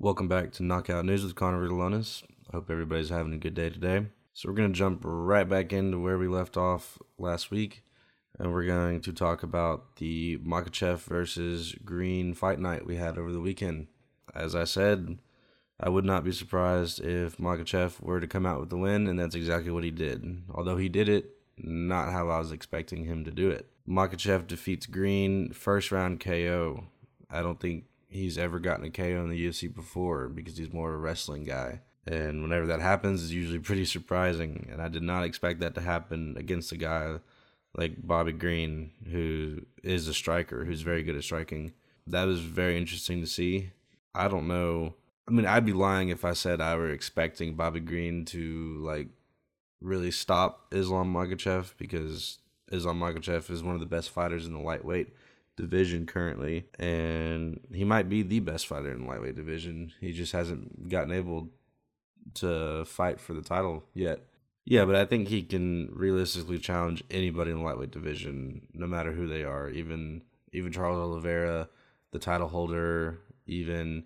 Welcome back to Knockout News with Connor Vitalonis. I hope everybody's having a good day today. So, we're going to jump right back into where we left off last week, and we're going to talk about the Makhachev versus Green fight night we had over the weekend. As I said, I would not be surprised if Makhachev were to come out with the win, and that's exactly what he did. Although he did it not how I was expecting him to do it. Makhachev defeats Green first round KO. I don't think he's ever gotten a KO in the UFC before because he's more of a wrestling guy. And whenever that happens, it's usually pretty surprising. And I did not expect that to happen against a guy like Bobby Green, who is a striker, who's very good at striking. That was very interesting to see. I don't know. I mean, I'd be lying if I said I were expecting Bobby Green to like really stop Islam Makhachev because Islam Makhachev is one of the best fighters in the lightweight division currently, and he might be the best fighter in the lightweight division. He just hasn't gotten able to fight for the title yet. Yeah, but I think he can realistically challenge anybody in the lightweight division, no matter who they are. Even even Charles Oliveira, the title holder, even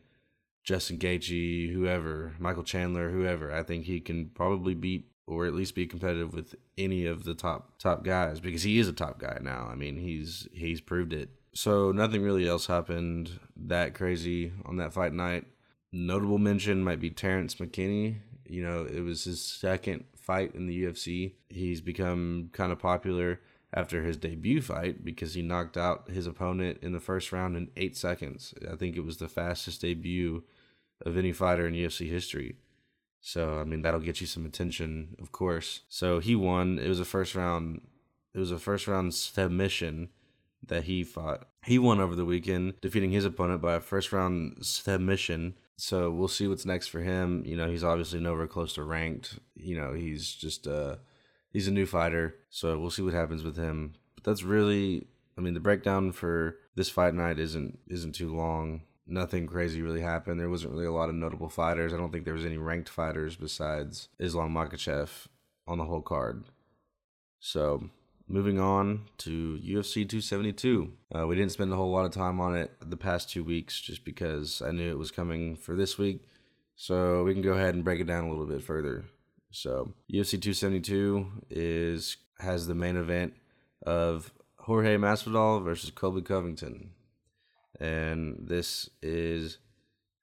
Justin Gaethje, whoever, Michael Chandler, whoever. I think he can probably beat or at least be competitive with any of the top top guys because he is a top guy now. I mean, he's he's proved it. So nothing really else happened that crazy on that fight night. Notable mention might be Terrence McKinney. You know, it was his second fight in the UFC. He's become kind of popular after his debut fight because he knocked out his opponent in the first round in eight seconds. I think it was the fastest debut of any fighter in UFC history. So I mean that'll get you some attention, of course. So he won. It was a first round. It was a first round submission that he fought. He won over the weekend, defeating his opponent by a first round submission. So we'll see what's next for him. You know, he's obviously nowhere close to ranked. You know, he's just uh he's a new fighter. So we'll see what happens with him. But that's really I mean the breakdown for this fight night isn't isn't too long nothing crazy really happened. There wasn't really a lot of notable fighters. I don't think there was any ranked fighters besides Islam Makhachev on the whole card. So moving on to UFC 272. Uh, we didn't spend a whole lot of time on it the past two weeks just because I knew it was coming for this week. So we can go ahead and break it down a little bit further. So UFC 272 is has the main event of Jorge Masvidal versus Colby Covington and this is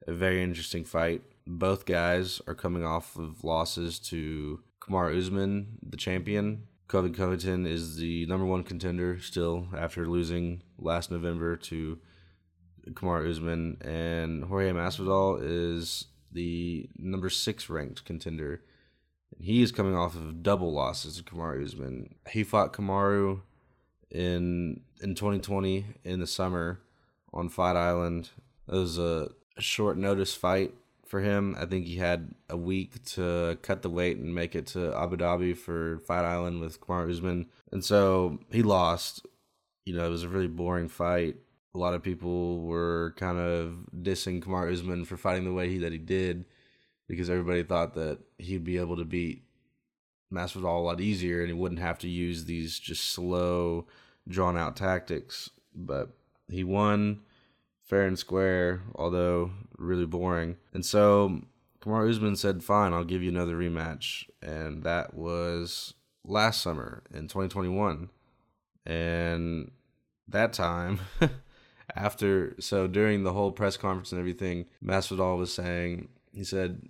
a very interesting fight. Both guys are coming off of losses to Kamaru Usman, the champion. Colby Covington is the number one contender still after losing last November to Kamaru Usman, and Jorge Masvidal is the number six ranked contender. He is coming off of double losses to Kamaru Usman. He fought Kamaru in in 2020 in the summer on Fight Island. It was a short notice fight for him. I think he had a week to cut the weight and make it to Abu Dhabi for Fight Island with Kamaru Usman, and so he lost. You know, it was a really boring fight. A lot of people were kind of dissing Kamaru Usman for fighting the way he, that he did, because everybody thought that he'd be able to beat Masvidal a lot easier, and he wouldn't have to use these just slow, drawn out tactics. But he won fair and square, although really boring. And so Kamaru Usman said, "Fine, I'll give you another rematch," and that was last summer in 2021. And that time, after so during the whole press conference and everything, Masvidal was saying, he said,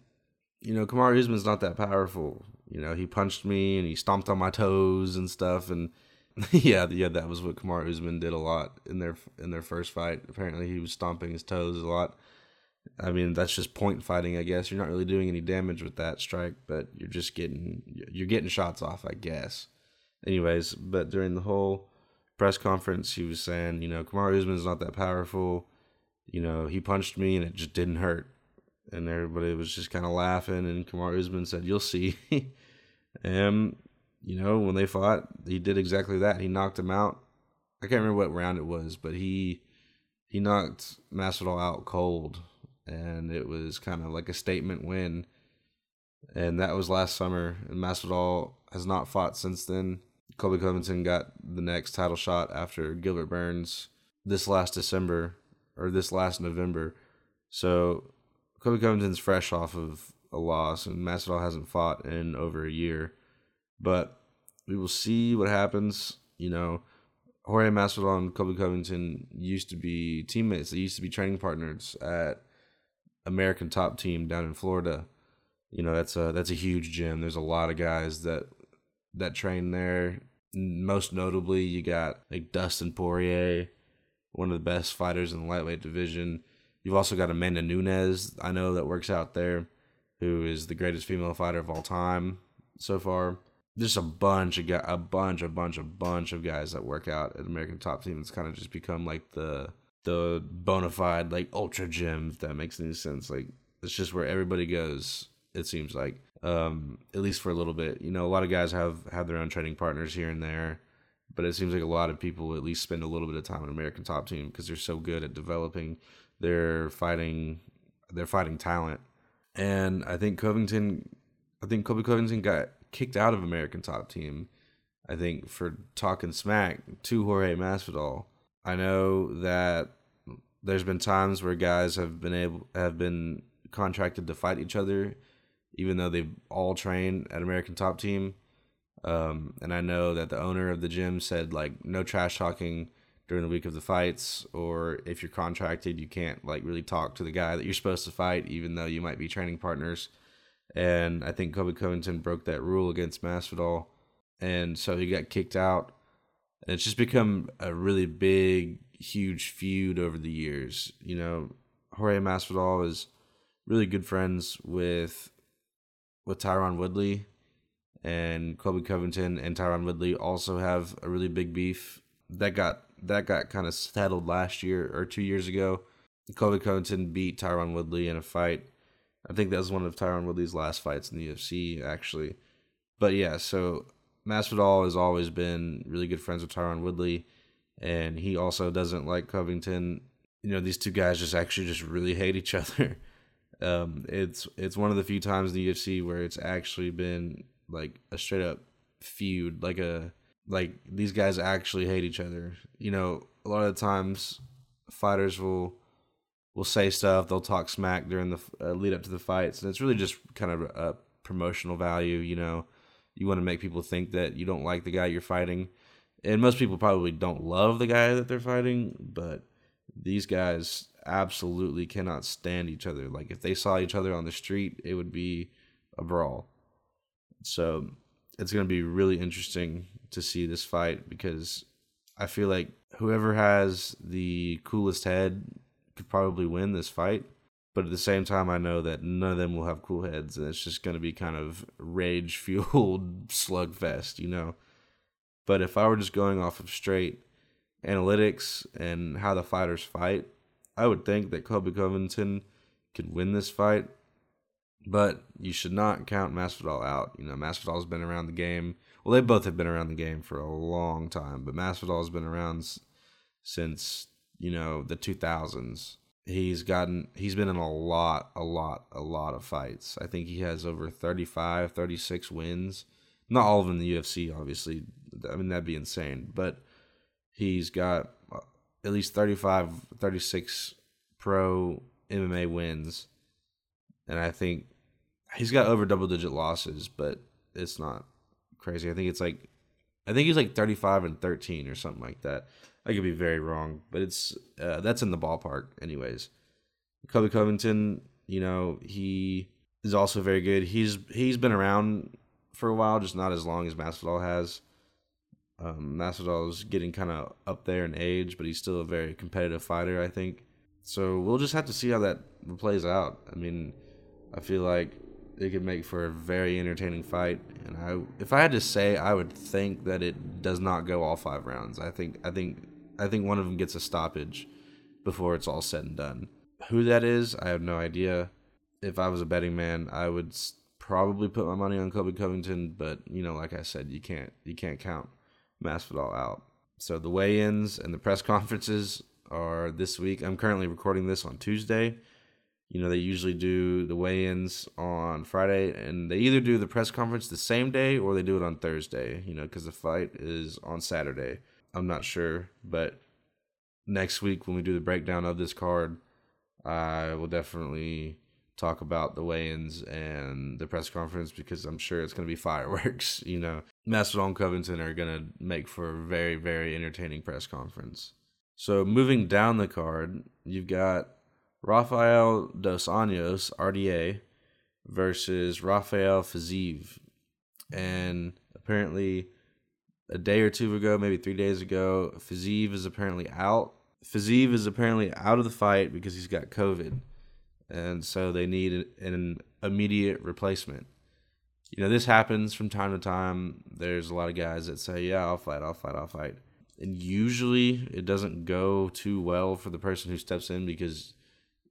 "You know, Kamaru Usman's not that powerful. You know, he punched me and he stomped on my toes and stuff, and." yeah, yeah, that was what Kamaru Usman did a lot in their in their first fight. Apparently, he was stomping his toes a lot. I mean, that's just point fighting, I guess. You're not really doing any damage with that strike, but you're just getting you're getting shots off, I guess. Anyways, but during the whole press conference, he was saying, you know, Kamaru Usman's not that powerful. You know, he punched me and it just didn't hurt, and everybody was just kind of laughing. And Kamaru Usman said, "You'll see." and you know, when they fought, he did exactly that. He knocked him out. I can't remember what round it was, but he he knocked Masvidal out cold, and it was kind of like a statement win. And that was last summer, and Masvidal has not fought since then. Colby Covington got the next title shot after Gilbert Burns this last December or this last November. So Colby Covington's fresh off of a loss, and Masvidal hasn't fought in over a year. But we will see what happens. You know, Jorge Masvidal and Colby Covington used to be teammates. They used to be training partners at American Top Team down in Florida. You know, that's a that's a huge gym. There's a lot of guys that that train there. Most notably, you got like Dustin Poirier, one of the best fighters in the lightweight division. You've also got Amanda Nunes, I know that works out there, who is the greatest female fighter of all time so far. Just a bunch of guys, a bunch, a bunch, a bunch of guys that work out at American Top Team. It's kind of just become like the the bona fide like ultra gym. If that makes any sense, like it's just where everybody goes. It seems like, um, at least for a little bit. You know, a lot of guys have have their own training partners here and there, but it seems like a lot of people at least spend a little bit of time at American Top Team because they're so good at developing their fighting their fighting talent. And I think Covington, I think Colby Covington got kicked out of American Top Team. I think for talking smack to Jorge Masvidal. I know that there's been times where guys have been able have been contracted to fight each other, even though they've all trained at American Top Team. Um, and I know that the owner of the gym said like no trash talking during the week of the fights, or if you're contracted, you can't like really talk to the guy that you're supposed to fight, even though you might be training partners. And I think Colby Covington broke that rule against Masvidal, and so he got kicked out. And it's just become a really big, huge feud over the years. You know, Jorge Masvidal is really good friends with with Tyron Woodley, and Colby Covington and Tyron Woodley also have a really big beef that got that got kind of settled last year or two years ago. Colby Covington beat Tyron Woodley in a fight I think that was one of Tyron Woodley's last fights in the UFC, actually. But yeah, so Masvidal has always been really good friends with Tyron Woodley, and he also doesn't like Covington. You know, these two guys just actually just really hate each other. Um, it's it's one of the few times in the UFC where it's actually been like a straight up feud, like a like these guys actually hate each other. You know, a lot of times fighters will will say stuff. They'll talk smack during the uh, lead up to the fights, and it's really just kind of a promotional value. You know, you want to make people think that you don't like the guy you're fighting, and most people probably don't love the guy that they're fighting, but these guys absolutely cannot stand each other. Like if they saw each other on the street, it would be a brawl. So it's going to be really interesting to see this fight because I feel like whoever has the coolest head could probably win this fight. But at the same time, I know that none of them will have cool heads, and it's just going to be kind of rage fueled slugfest, you know. But if I were just going off of straight analytics and how the fighters fight, I would think that Colby Covington could win this fight. But you should not count Masvidal out. You know, Masvidal's been around the game. Well, they both have been around the game for a long time, but Masvidal's been around since you know, the 2000s. He's gotten he's been in a lot a lot a lot of fights. I think he has over 35, 36 wins. Not all of them in the UFC obviously. I mean that'd be insane, but he's got uh, at least 35 36 pro MMA wins. And I think he's got over double digit losses, but it's not crazy. I think it's like I think he's like 35 and 13 or something like that. I could be very wrong, but it's uh, that's in the ballpark, anyways. Colby Covington, you know, he is also very good. He's he's been around for a while, just not as long as Masvidal has. Um, Masvidal is getting kind of up there in age, but he's still a very competitive fighter, I think. So we'll just have to see how that plays out. I mean, I feel like it could make for a very entertaining fight. And I, if I had to say, I would think that it does not go all five rounds. I think, I think, I think one of them gets a stoppage before it's all said and done. Who that is, I have no idea. If I was a betting man, I would probably put my money on Colby Covington, but you know, like I said, you can't, you can't count Masvidal out. So the weigh-ins and the press conferences are this week. I'm currently recording this on Tuesday you know, they usually do the weigh ins on Friday, and they either do the press conference the same day or they do it on Thursday, you know, because the fight is on Saturday. I'm not sure, but next week when we do the breakdown of this card, I will definitely talk about the weigh-ins and the press conference because I'm sure it's going to be fireworks. You know, and Covington are going to make for a very, very entertaining press conference. So moving down the card, you've got Rafael dos Anjos, RDA, versus Rafael Fiziev. And apparently, a day or two ago, maybe three days ago, Fiziev is apparently out. Fiziev is apparently out of the fight because he's got COVID. And so they need an immediate replacement. You know, this happens from time to time. There's a lot of guys that say, Yeah, I'll fight, I'll fight, I'll fight. And usually it doesn't go too well for the person who steps in because,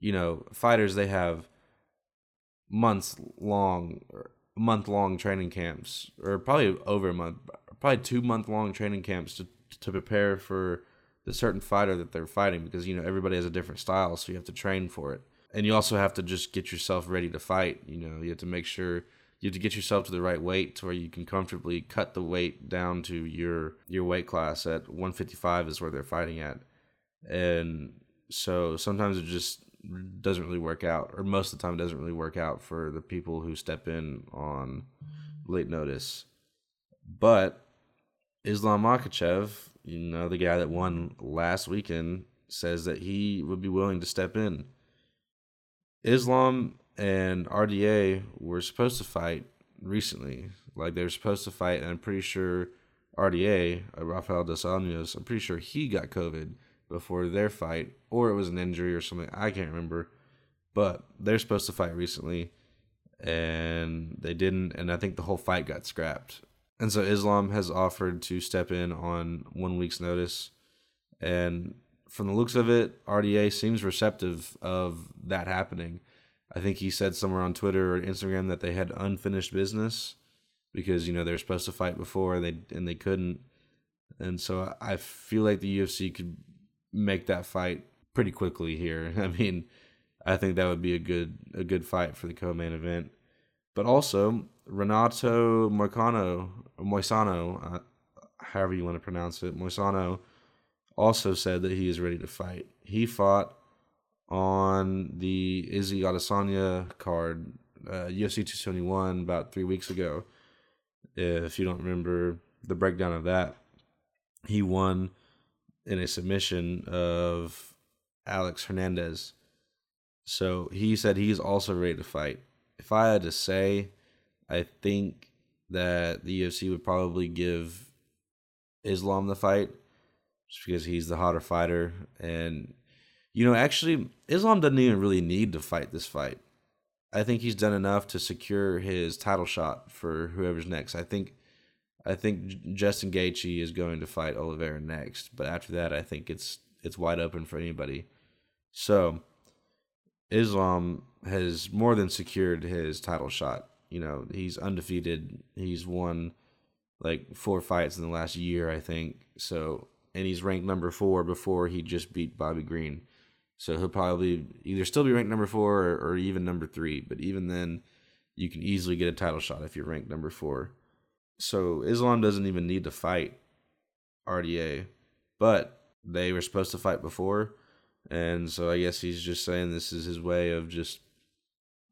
you know, fighters, they have months long, month long training camps, or probably over a month, probably two month long training camps to to prepare for the certain fighter that they're fighting because you know everybody has a different style, so you have to train for it, and you also have to just get yourself ready to fight. You know, you have to make sure you have to get yourself to the right weight to where you can comfortably cut the weight down to your your weight class at 155 is where they're fighting at, and so sometimes it just doesn't really work out, or most of the time doesn't really work out for the people who step in on late notice. But Islam Makhachev, you know, the guy that won last weekend, says that he would be willing to step in. Islam and RDA were supposed to fight recently. Like they were supposed to fight, and I'm pretty sure RDA, uh, Rafael dos Anjos, I'm pretty sure he got COVID before their fight, or it was an injury or something. I can't remember. But they're supposed to fight recently, and they didn't. And I think the whole fight got scrapped. And so Islam has offered to step in on one week's notice. And from the looks of it, RDA seems receptive of that happening. I think he said somewhere on Twitter or Instagram that they had unfinished business because you know they're supposed to fight before and they and they couldn't. And so I feel like the UFC could make that fight pretty quickly here. I mean, I think that would be a good a good fight for the co-main event. But also Renato Moicano, Moisano, uh, however you want to pronounce it, Moisano also said that he is ready to fight. He fought on the Izzy Adesanya card, uh, UFC 271, about three weeks ago. If you don't remember the breakdown of that, he won in a submission of Alex Hernandez. So he said he's also ready to fight. If I had to say, I think that the UFC would probably give Islam the fight just because he's the hotter fighter. And, you know, actually, Islam doesn't even really need to fight this fight. I think he's done enough to secure his title shot for whoever's next. I think I think Justin Gaethje is going to fight Oliveira next, but after that, I think it's it's wide open for anybody. So, Islam has more than secured his title shot. You know, he's undefeated. He's won like four fights in the last year, I think. So, and he's ranked number four before he just beat Bobby Green. So he'll probably either still be ranked number four or, or even number three. But even then, you can easily get a title shot if you're ranked number four. So Islam doesn't even need to fight RDA, but they were supposed to fight before, and so I guess he's just saying this is his way of just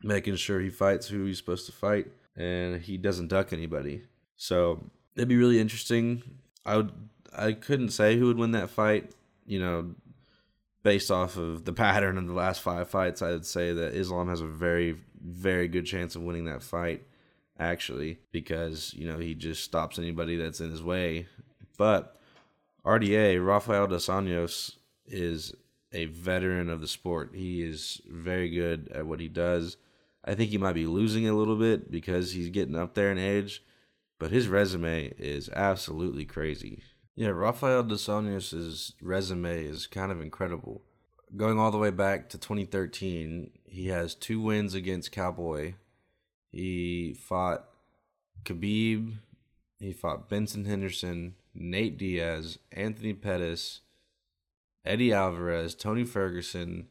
making sure he fights who he's supposed to fight, and he doesn't duck anybody. So it'd be really interesting. I would I couldn't say who would win that fight. You know, based off of the pattern of the last five fights, I'd say that Islam has a very very good chance of winning that fight actually, because, you know, he just stops anybody that's in his way. But RDA, Rafael dos Anjos, is a veteran of the sport. He is very good at what he does. I think he might be losing a little bit because he's getting up there in age, but his resume is absolutely crazy. Yeah, Rafael dos Anjos' resume is kind of incredible. Going all the way back to 2013, he has two wins against Cowboy, he fought Khabib. He fought Benson Henderson, Nate Diaz, Anthony Pettis, Eddie Alvarez, Tony Ferguson,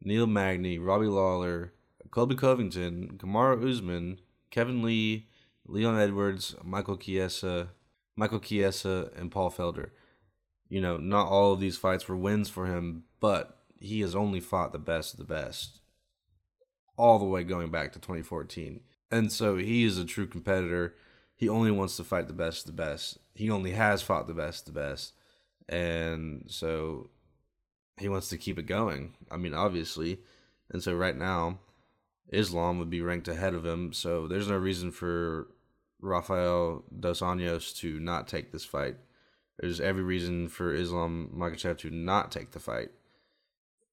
Neil Magny, Robbie Lawler, Colby Covington, Kamaru Usman, Kevin Lee, Leon Edwards, Michael Chiesa, Michael Chiesa, and Paul Felder. You know, not all of these fights were wins for him, but he has only fought the best of the best. All the way going back to 2014. And so he is a true competitor. He only wants to fight the best, the best. He only has fought the best, the best. And so he wants to keep it going. I mean, obviously. And so right now, Islam would be ranked ahead of him. So there's no reason for Rafael Dos Anjos to not take this fight. There's every reason for Islam Makhachev to not take the fight.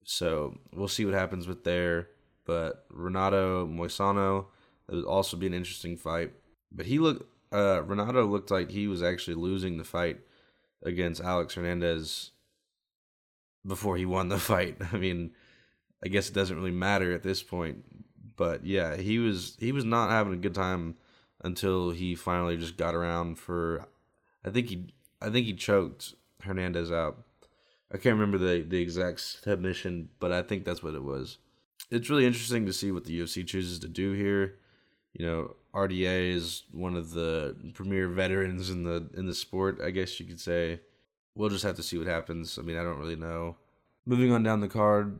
So we'll see what happens with there. But Renato Moisano, that would also be an interesting fight. But he looked, uh, Renato looked like he was actually losing the fight against Alex Hernandez before he won the fight. I mean, I guess it doesn't really matter at this point. But yeah, he was he was not having a good time until he finally just got around for I think he I think he choked Hernandez out. I can't remember the the exact submission, but I think that's what it was. It's really interesting to see what the UFC chooses to do here. You know, RDA is one of the premier veterans in the in the sport, I guess you could say. We'll just have to see what happens. I mean, I don't really know. Moving on down the card,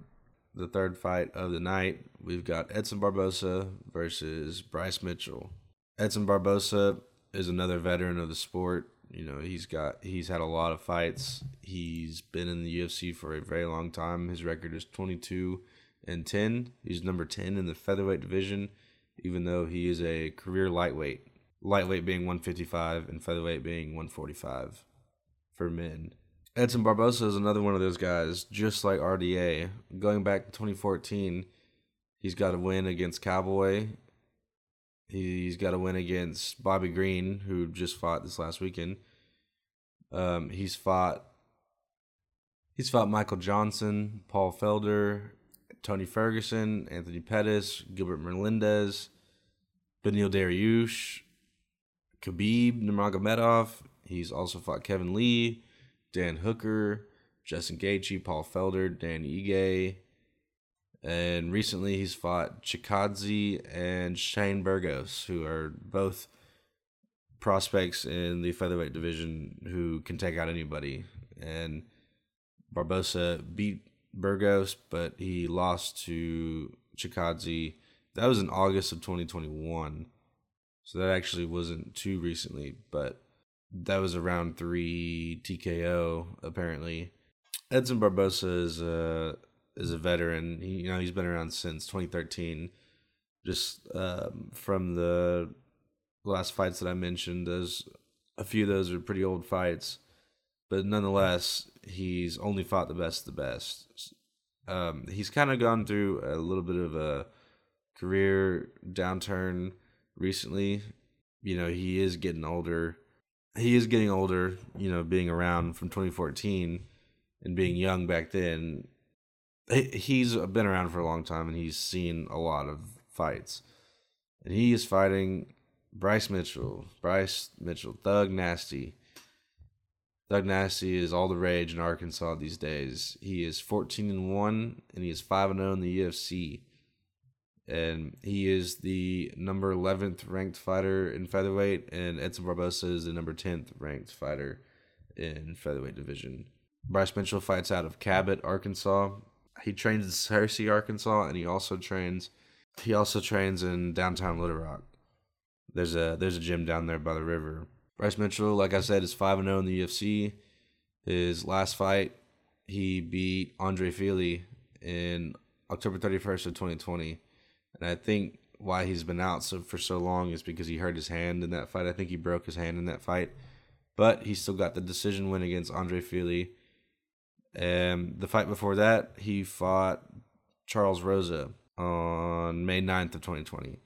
the third fight of the night, we've got Edson Barboza versus Bryce Mitchell. Edson Barboza is another veteran of the sport. You know, he's got he's had a lot of fights. He's been in the UFC for a very long time. His record is 22 and 10. He's number 10 in the featherweight division, even though he is a career lightweight. Lightweight being 155 and featherweight being 145 for men. Edson Barboza is another one of those guys, just like RDA. Going back to 2014, he's got a win against Cowboy He's got a win against Bobby Green, who just fought this last weekend. Um, he's fought. He's fought Michael Johnson, Paul Felder, Tony Ferguson, Anthony Pettis, Gilbert Melendez, Beneil Dariush, Khabib Nurmagomedov. He's also fought Kevin Lee, Dan Hooker, Justin Gaethje, Paul Felder, Dan Ige, and recently he's fought Chikadze and Shane Burgos, who are both prospects in the featherweight division who can take out anybody. And Barboza beat Burgos, but he lost to Chikadze. That was in August of 2021. So that actually wasn't too recently, but that was around three TKO apparently. Edson Barboza is a is a veteran. He, you know, he's been around since 2013. Just um, from the last fights that I mentioned, those a few of those are pretty old fights, but nonetheless, he's only fought the best of the best. Um, he's kind of gone through a little bit of a career downturn recently. You know, he is getting older. He is getting older, you know, being around from 2014 and being young back then he's been around for a long time and he's seen a lot of fights. And he is fighting Bryce Mitchell. Bryce Mitchell, Thug Nasty. Thug Nasty is all the rage in Arkansas these days. He is 14 and 1 and he is 5 and 0 in the UFC. And he is the number 11th ranked fighter in featherweight and Edson Barboza is the number 10th ranked fighter in featherweight division. Bryce Mitchell fights out of Cabot, Arkansas he trains in Searcy, Arkansas, and he also trains he also trains in downtown Little Rock. There's a there's a gym down there by the river. Bryce Mitchell, like I said, is five and zero oh in the UFC. His last fight, he beat Andre Fili in October 31st of 2020, and I think why he's been out so for so long is because he hurt his hand in that fight. I think he broke his hand in that fight, but he still got the decision win against Andre Fili and the fight before that, he fought Charles Rosa on May 9th of 2020.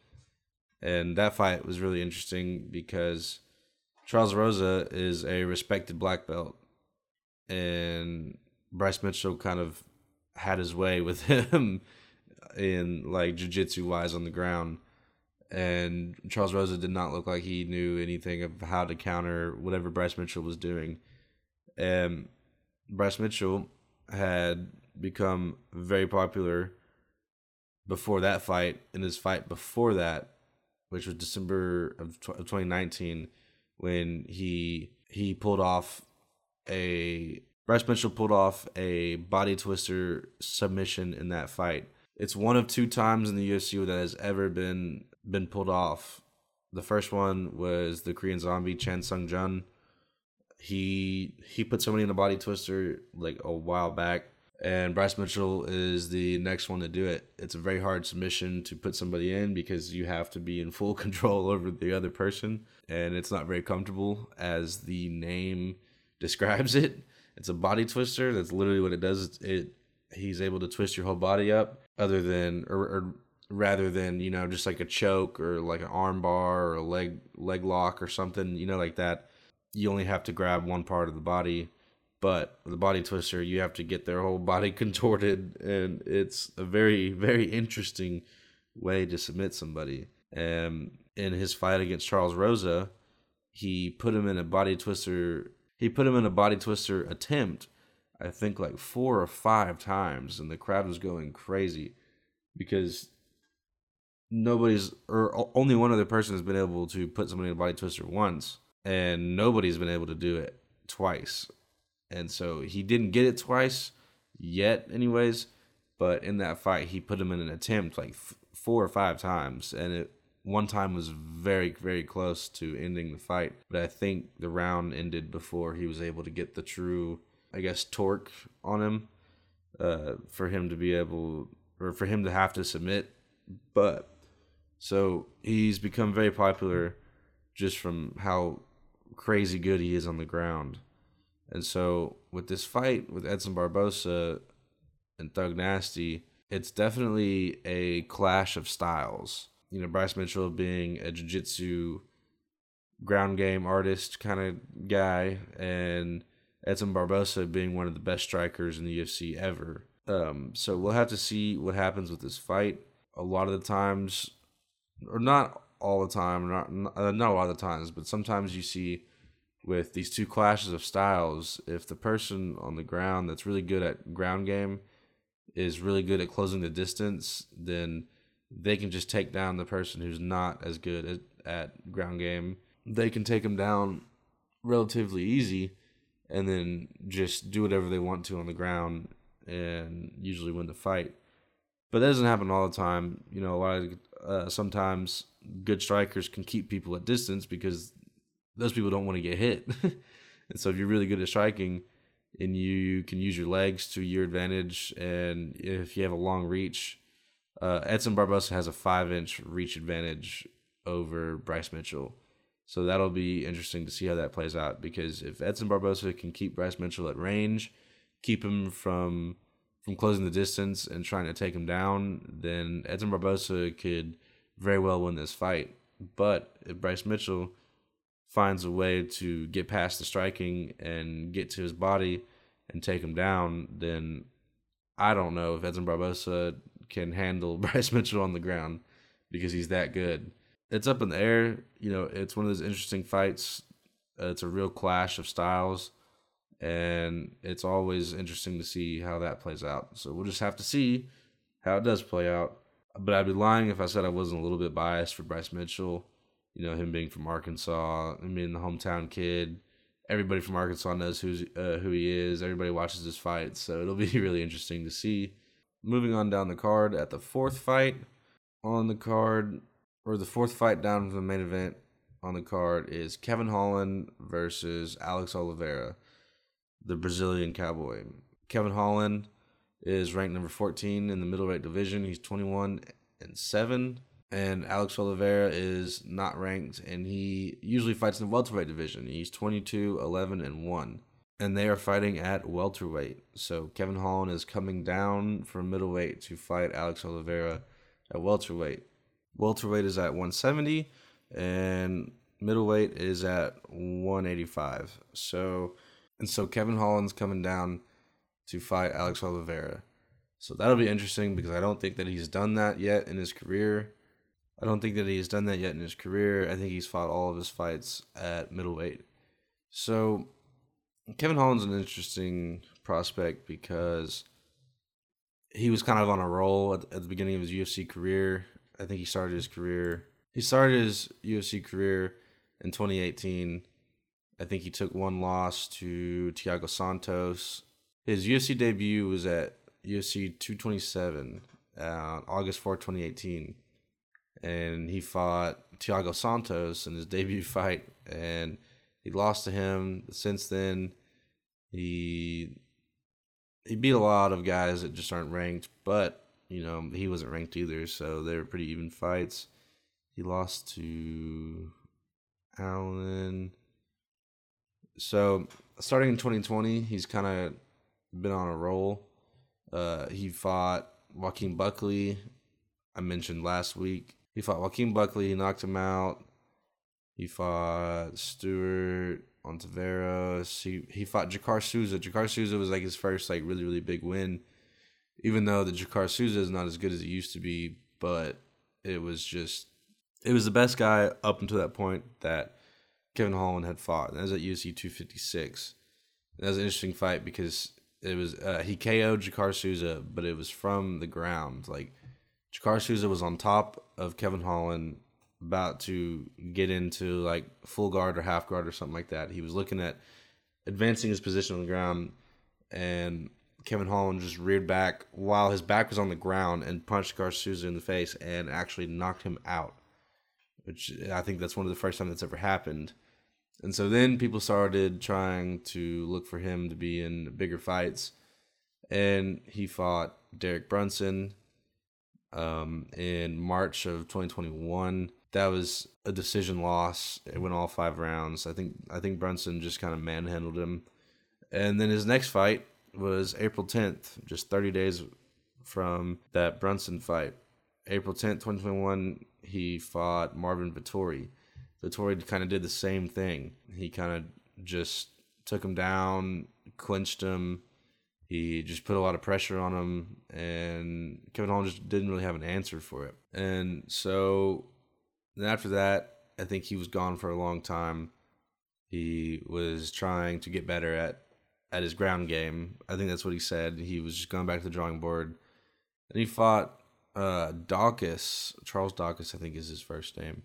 And that fight was really interesting because Charles Rosa is a respected black belt. And Bryce Mitchell kind of had his way with him in like jiu-jitsu wise on the ground and Charles Rosa did not look like he knew anything of how to counter whatever Bryce Mitchell was doing. And Bryce Mitchell had become very popular before that fight. In his fight before that, which was December of 2019, when he he pulled off a Bryce Mitchell pulled off a body twister submission in that fight It's one of two times in the UFC that has ever been been pulled off. The first one was the Korean Zombie Chan Sung Jung. He he put somebody in a body twister like a while back, and Bryce Mitchell is the next one to do it. It's a very hard submission to put somebody in because you have to be in full control over the other person, and it's not very comfortable as the name describes it. It's a body twister. That's literally what it does. It, it he's able to twist your whole body up, other than or, or rather than you know just like a choke or like an arm bar or a leg leg lock or something you know like that you only have to grab one part of the body but the body twister you have to get their whole body contorted and it's a very very interesting way to submit somebody. And in his fight against charles rosa he put him in a body twister he put him in a body twister attempt i think like four or five times and the crowd was going crazy because nobody's or only one other person has been able to put somebody in a body twister once and nobody's been able to do it twice and so he didn't get it twice yet anyways but in that fight he put him in an attempt like f- four or five times. And it one time was very very close to ending the fight. But i think the round ended before he was able to get the true i guess torque on him uh, for him to be able or for him to have to submit. But so he's become very popular just from how crazy good he is on the ground. And so with this fight with Edson Barboza and Thug Nasty, it's definitely a clash of styles. You know, Bryce Mitchell being a jiu-jitsu ground game artist kind of guy and Edson Barboza being one of the best strikers in the UFC ever. Um, so we'll have to see what happens with this fight. A lot of the times or not all the time, not uh, not a lot of the times, but sometimes you see with these two clashes of styles, if the person on the ground that's really good at ground game is really good at closing the distance, then they can just take down the person who's not as good at, at ground game. They can take them down relatively easy and then just do whatever they want to on the ground and usually win the fight. But that doesn't happen all the time. You know, a lot of uh, sometimes good strikers can keep people at distance because those people don't want to get hit. and so if you're really good at striking and you can use your legs to your advantage, and if you have a long reach, uh, Edson Barboza has a five inch reach advantage over Bryce Mitchell. So that'll be interesting to see how that plays out because if Edson Barboza can keep Bryce Mitchell at range, keep him from from closing the distance and trying to take him down, then Edson Barboza could very well win this fight. But if Bryce Mitchell finds a way to get past the striking and get to his body and take him down, then I don't know if Edson Barboza can handle Bryce Mitchell on the ground because he's that good. It's up in the air. You know, it's one of those interesting fights. Uh, it's a real clash of styles and it's always interesting to see how that plays out. So we'll just have to see how it does play out. But I'd be lying if I said I wasn't a little bit biased for Bryce Mitchell. You know, him being from Arkansas, and being the hometown kid. Everybody from Arkansas knows who's uh, who he is. Everybody watches his fights, so it'll be really interesting to see. Moving on down the card at the fourth fight on the card, or the fourth fight down from the main event on the card is Kevin Holland versus Alex Oliveira the Brazilian cowboy. Kevin Holland is ranked number 14 in the middleweight division. He's 21 and 7. And Alex Oliveira is not ranked, and he usually fights in the welterweight division. He's 22, 11, and 1. And they are fighting at welterweight. So Kevin Holland is coming down from middleweight to fight Alex Oliveira at welterweight. Welterweight is at 170, and middleweight is at 185. So and so Kevin Holland's coming down to fight Alex Oliveira. So that'll be interesting because I don't think that he's done that yet in his career. I don't think that he's done that yet in his career. I think he's fought all of his fights at middleweight. So Kevin Holland's an interesting prospect because he was kind of on a roll at, at the beginning of his UFC career. I think he started his career. He started his UFC career in 2018 I think he took one loss to Thiago Santos. His UFC debut was at UFC 227, uh, August 4, 2018. And he fought Thiago Santos in his debut fight, and he lost to him. Since then, he he beat a lot of guys that just aren't ranked, but you know he wasn't ranked either, so they were pretty even fights. He lost to Allen. So starting in 2020, he's kind of been on a roll. Uh, he fought Joaquin Buckley. I mentioned last week. He fought Joaquin Buckley. He knocked him out. He fought Stewart Ontiveros. He he fought Jacaré Souza. Jacaré Souza was like his first like really really big win. Even though the Jacaré Souza is not as good as it used to be, but it was just it was the best guy up until that point that Kevin Holland had fought. And that was at UFC 256. That was an interesting fight because it was uh, he KO'd Jacaré Souza, but it was from the ground. Like Jacaré Souza was on top of Kevin Holland, about to get into like full guard or half guard or something like that. He was looking at advancing his position on the ground, and Kevin Holland just reared back while his back was on the ground and punched Souza in the face and actually knocked him out. Which I think that's one of the first time that's ever happened. And so then people started trying to look for him to be in bigger fights. And he fought Derek Brunson um, in March of 2021. That was a decision loss. It went all five rounds. I think I think Brunson just kind of manhandled him. And then his next fight was April 10th, just 30 days from that Brunson fight. April 10th, 2021, he fought Marvin Vettori. Vettori kind of did the same thing. He kind of just took him down, clinched him. He just put a lot of pressure on him, and Kevin Holland just didn't really have an answer for it. And so then after that, I think he was gone for a long time. He was trying to get better at at his ground game. I think that's what he said. He was just going back to the drawing board. And he fought uh, Daukaus, Charles Daukaus, I think is his first name.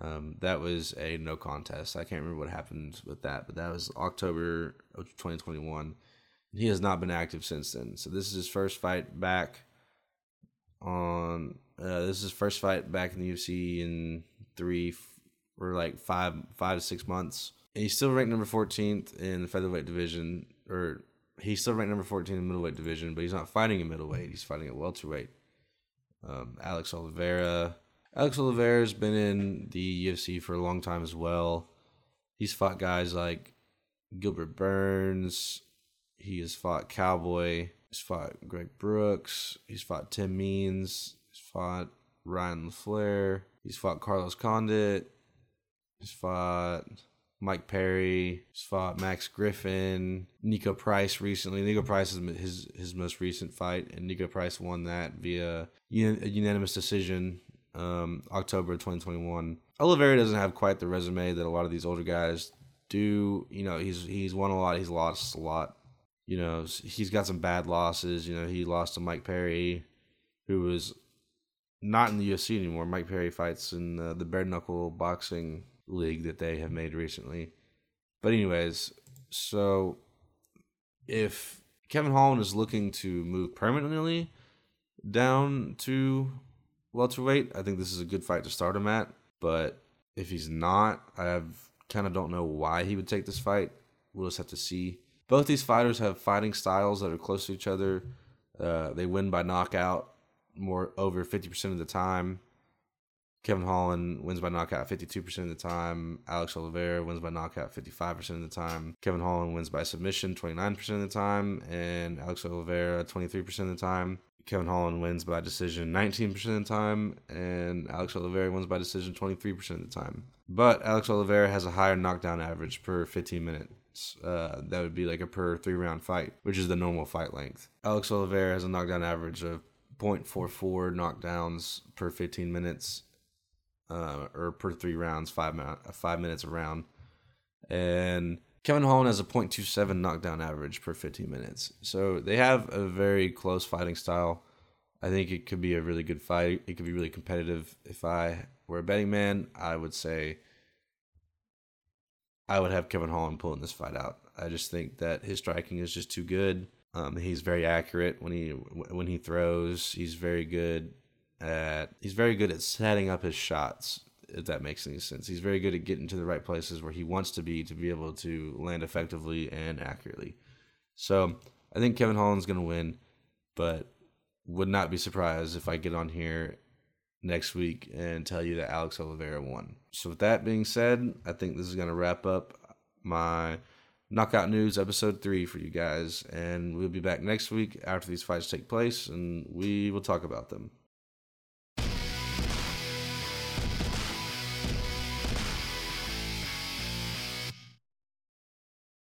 Um, that was a no contest. I can't remember what happened with that, but that was October of 2021. He has not been active since then. So this is his first fight back on. Uh, this is his first fight back in the UFC in three or like five, five to six months. And he's still ranked number 14th in the featherweight division, or he's still ranked number 14 in the middleweight division, but he's not fighting in middleweight. He's fighting at welterweight. Um, Alex Oliveira Alex Oliveira's been in the UFC for a long time as well. He's fought guys like Gilbert Burns. He has fought Cowboy. He's fought Greg Brooks. He's fought Tim Means. He's fought Ryan LaFlare. He's fought Carlos Condit. He's fought Mike Perry. He's fought Max Griffin. Niko Price recently. Niko Price is his his most recent fight, and Niko Price won that via a unanimous decision um, October 2021. Oliveira doesn't have quite the resume that a lot of these older guys do. You know, he's he's won a lot, he's lost a lot. You know, he's got some bad losses. You know, he lost to Mike Perry, who was not in the UFC anymore. Mike Perry fights in uh, the bare knuckle boxing league that they have made recently. But anyways, so if Kevin Holland is looking to move permanently down to welterweight. I think this is a good fight to start him at. But if he's not, I kind of don't know why he would take this fight. We'll just have to see. Both these fighters have fighting styles that are close to each other. Uh, they win by knockout more over 50% of the time. Kevin Holland wins by knockout 52% of the time. Alex Oliveira wins by knockout 55% of the time. Kevin Holland wins by submission 29% of the time. And Alex Oliveira 23% of the time. Kevin Holland wins by decision 19% of the time, and Alex Oliveira wins by decision 23% of the time. But Alex Oliveira has a higher knockdown average per 15 minutes. Uh, that would be like a per three round fight, which is the normal fight length. Alex Oliveira has a knockdown average of 0.44 knockdowns per 15 minutes, uh, or per three rounds, five, five minutes a round. And Kevin Holland has a .27 knockdown average per 15 minutes. So they have a very close fighting style. I think it could be a really good fight. It could be really competitive. If I were a betting man, I would say I would have Kevin Holland pulling this fight out. I just think that his striking is just too good. Um, he's very accurate when he when he throws. He's very good at he's very good at setting up his shots. If that makes any sense, he's very good at getting to the right places where he wants to be to be able to land effectively and accurately. So I think Kevin Holland's going to win, but would not be surprised if I get on here next week and tell you that Alex Oliveira won. So with that being said, I think this is going to wrap up my Knockout News episode 3 for you guys and we'll be back next week after these fights take place and we will talk about them.